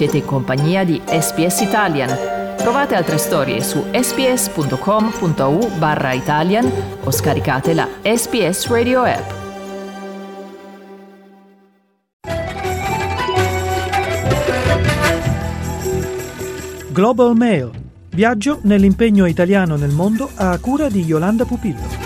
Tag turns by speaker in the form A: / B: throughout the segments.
A: Siete in compagnia di SPS Italian. Trovate altre storie su sps.com.au barra Italian o scaricate la SPS Radio app.
B: Global Mail. Viaggio nell'impegno italiano nel mondo a cura di Yolanda Pupillo.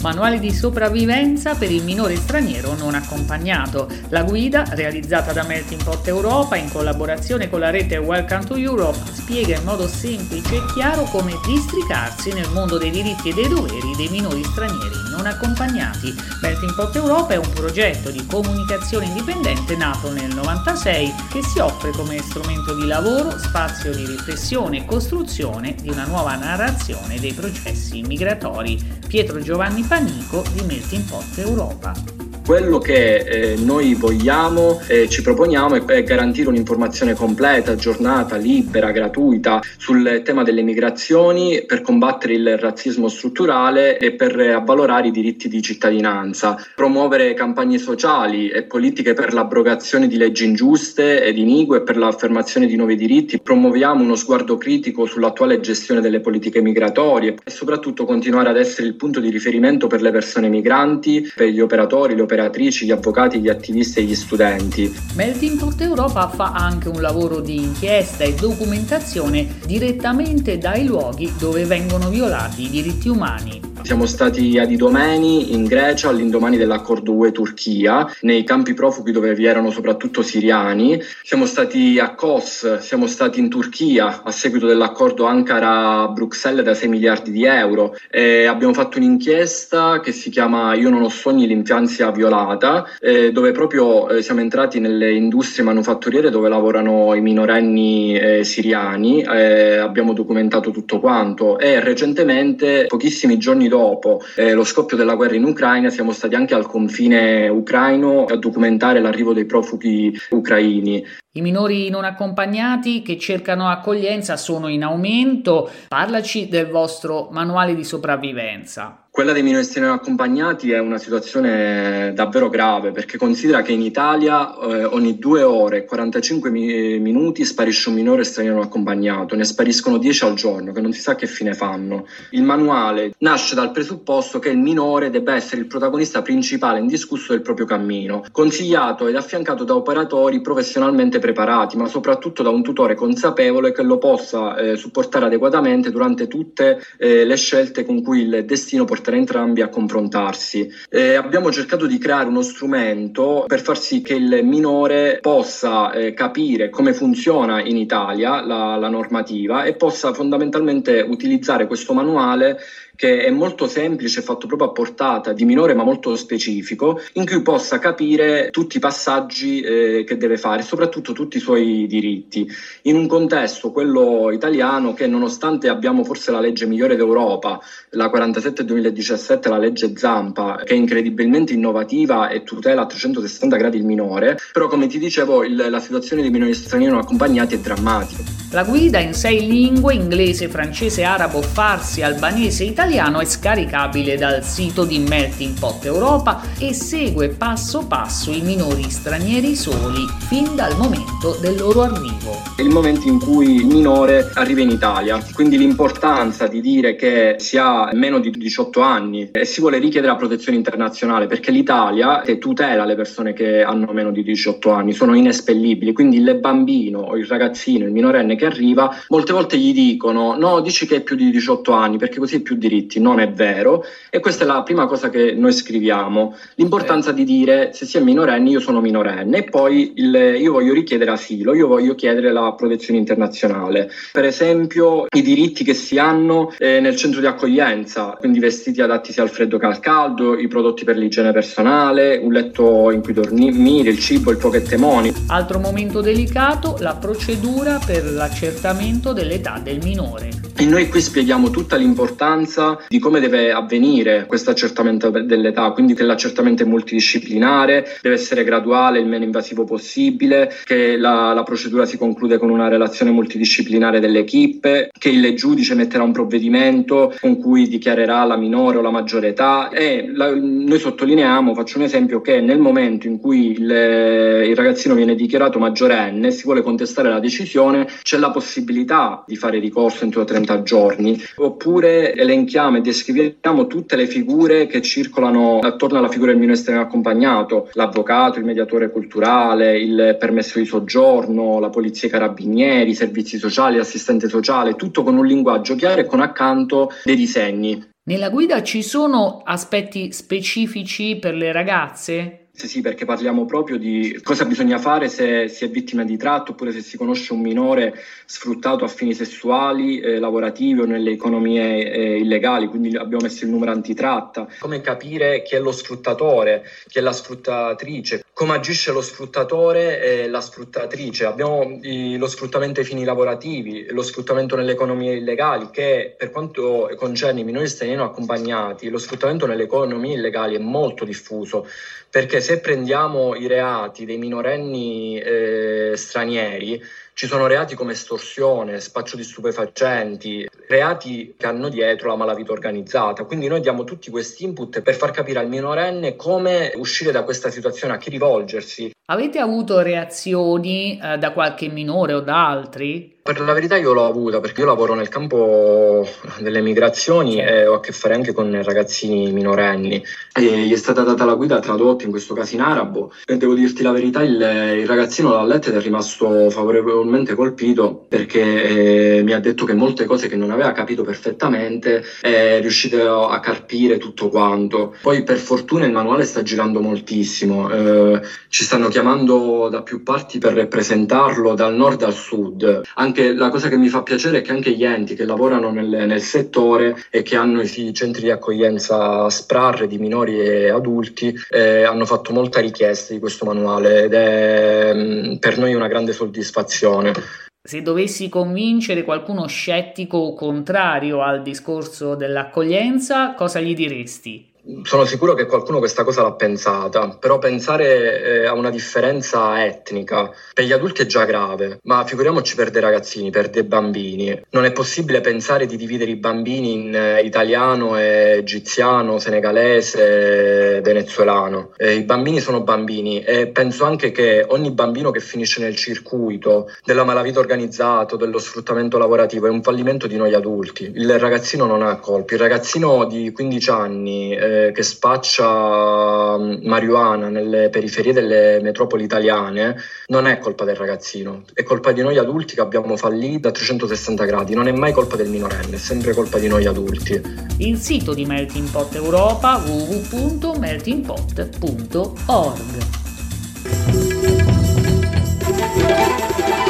C: Manuale di sopravvivenza per il minore straniero non accompagnato. La guida, realizzata da Melting Pot Europa in collaborazione con la rete Welcome to Europe, spiega in modo semplice e chiaro come districarsi nel mondo dei diritti e dei doveri dei minori stranieri non accompagnati. Melting Europa è un progetto di comunicazione indipendente nato nel 1996 che si offre come strumento di lavoro, spazio di riflessione e costruzione di una nuova narrazione dei processi migratori. Pietro Giovanni Panico di Melting Pot Europa.
D: Quello che eh, noi vogliamo e ci proponiamo è, è, garantire un'informazione completa, aggiornata, libera, gratuita sul tema delle migrazioni per combattere il razzismo strutturale e per avvalorare i diritti di cittadinanza, promuovere campagne sociali e politiche per l'abrogazione di leggi ingiuste ed inigue e per l'affermazione di nuovi diritti. Promuoviamo uno sguardo critico sull'attuale gestione delle politiche migratorie e soprattutto continuare ad essere il punto di riferimento per le persone migranti, per gli operatori, le operatrici, gli avvocati, gli attivisti e gli studenti.
C: Melting Pot Europa fa anche un lavoro di inchiesta e documentazione direttamente dai luoghi dove vengono violati i diritti umani.
D: Siamo stati ad Idomeni in Grecia all'indomani dell'accordo UE-Turchia, nei campi profughi dove vi erano soprattutto siriani. Siamo stati a Kos, siamo stati in Turchia a seguito dell'accordo Ankara-Bruxelles da 6 miliardi di euro. E abbiamo fatto un'inchiesta che si chiama Io non ho sogni, l'infanzia violata, eh, dove proprio eh, siamo entrati nelle industrie manufatturiere dove lavorano i minorenni eh, siriani. Abbiamo documentato tutto quanto e recentemente, pochissimi giorni dopo eh, lo scoppio della guerra in Ucraina siamo stati anche al confine ucraino a documentare l'arrivo dei profughi ucraini.
C: I minori non accompagnati che cercano accoglienza sono in aumento. Parlaci del vostro manuale di sopravvivenza.
D: Quella dei minori stranieri accompagnati è una situazione davvero grave perché considera che in Italia eh, ogni due ore e 45 mi- minuti sparisce un minore straniero non accompagnato, ne spariscono 10 al giorno che non si sa che fine fanno. Il manuale nasce dal presupposto che il minore debba essere il protagonista principale indiscusso del proprio cammino, consigliato ed affiancato da operatori professionalmente preparati, ma soprattutto da un tutore consapevole che lo possa eh, supportare adeguatamente durante tutte eh, le scelte con cui il destino porterà entrambi a confrontarsi. Eh, abbiamo cercato di creare uno strumento per far sì che il minore possa eh, capire come funziona in Italia la, la normativa e possa fondamentalmente utilizzare questo manuale che è molto semplice, fatto proprio a portata di minore ma molto specifico, in cui possa capire tutti i passaggi eh, che deve fare, soprattutto tutti i suoi diritti, in un contesto, quello italiano, che nonostante abbiamo forse la legge migliore d'Europa, la 47-2017, la legge Zampa, che è incredibilmente innovativa e tutela a 360 gradi il minore, però come ti dicevo il, la situazione dei minori stranieri non accompagnati è drammatica.
C: La guida in sei lingue, inglese, francese, arabo, farsi, albanese, italiano, italiano è scaricabile dal sito di Melting Pot Europa e segue passo passo i minori stranieri soli fin dal momento del loro arrivo.
D: È il momento in cui il minore arriva in Italia, quindi l'importanza di dire che si ha meno di 18 anni e si vuole richiedere la protezione internazionale perché l'Italia tutela le persone che hanno meno di 18 anni, sono inespellibili, quindi il bambino o il ragazzino, il minorenne che arriva, molte volte gli dicono no, dici che è più di 18 anni perché così è più diritto diritti, non è vero e questa è la prima cosa che noi scriviamo, l'importanza di dire se si è minorenni io sono minorenne e poi il, io voglio richiedere asilo, io voglio chiedere la protezione internazionale, per esempio i diritti che si hanno eh, nel centro di accoglienza, quindi vestiti adatti sia al freddo che al caldo, i prodotti per l'igiene personale, un letto in cui dormire, il cibo, il pochettemoni.
C: Altro momento delicato, la procedura per l'accertamento dell'età del minore.
D: E noi qui spieghiamo tutta l'importanza di come deve avvenire questo accertamento dell'età, quindi che l'accertamento è multidisciplinare, deve essere graduale, il meno invasivo possibile, che la, la, procedura si conclude con una relazione multidisciplinare delle equipe, che il giudice metterà un provvedimento con cui dichiarerà la minore o la maggiore età. E la, noi sottolineiamo, faccio un esempio, che nel momento in cui il, il ragazzino viene dichiarato maggiorenne e si vuole contestare la decisione, c'è la possibilità di fare ricorso entro 30 giorni, oppure elenchiamo e descriviamo tutte le figure che circolano attorno alla figura del minore straniero accompagnato, l'avvocato, il mediatore culturale, il permesso di soggiorno, la polizia e i carabinieri, i servizi sociali, l'assistente sociale, tutto con un linguaggio chiaro e con accanto dei disegni.
C: Nella guida ci sono aspetti specifici per le ragazze?
D: Sì, perché parliamo proprio di cosa bisogna fare se si è vittima di tratto oppure se si conosce un minore sfruttato a fini sessuali, eh, lavorativi o nelle economie eh, illegali, quindi abbiamo messo il numero antitratta. Come capire chi è lo sfruttatore, chi è la sfruttatrice, come agisce lo sfruttatore e la sfruttatrice. Abbiamo i, lo sfruttamento ai fini lavorativi, lo sfruttamento nelle economie illegali, che per quanto concerne i minori stranieri accompagnati, lo sfruttamento nelle economie illegali è molto diffuso perché se prendiamo i reati dei minorenni eh, stranieri, ci sono reati come estorsione, spaccio di stupefacenti, reati che hanno dietro la malavita organizzata. Quindi noi diamo tutti questi input per far capire al minorenne come uscire da questa situazione, a chi rivolgersi.
C: Avete avuto reazioni eh, da qualche minore o da altri?
D: Per la verità io l'ho avuta perché io lavoro nel campo delle migrazioni e ho a che fare anche con ragazzini minorenni. E gli è stata data la guida tradotta in questo caso in arabo e devo dirti la verità, il, il ragazzino l'ha letta ed è rimasto favorevolmente colpito perché eh, mi ha detto che molte cose che non aveva capito perfettamente è riuscito a carpire tutto quanto. Poi per fortuna il manuale sta girando moltissimo, eh, ci stanno chiamando da più parti per rappresentarlo dal nord al sud. Anche anche la cosa che mi fa piacere è che anche gli enti che lavorano nel, nel settore e che hanno i centri di accoglienza SPRAR di minori e adulti eh, hanno fatto molta richiesta di questo manuale ed è mm, per noi una grande soddisfazione.
C: Se dovessi convincere qualcuno scettico o contrario al discorso dell'accoglienza, cosa gli diresti?
D: Sono sicuro che qualcuno questa cosa l'ha pensata, però pensare eh, a una differenza etnica per gli adulti è già grave, ma figuriamoci per dei ragazzini, per dei bambini. Non è possibile pensare di dividere i bambini in eh, italiano, egiziano, senegalese, venezuelano. Eh, I bambini sono bambini e penso anche che ogni bambino che finisce nel circuito della malavita organizzata, dello sfruttamento lavorativo è un fallimento di noi adulti. Il ragazzino non ha colpi, il ragazzino di 15 anni eh, che spaccia mm, marijuana nelle periferie delle metropoli italiane non è colpa del ragazzino, è colpa di noi adulti che abbiamo fallito a 360 gradi, non è mai colpa del minorenne, è sempre colpa di noi adulti.
C: Il sito di Melting Pot Europa www.meltingpot.org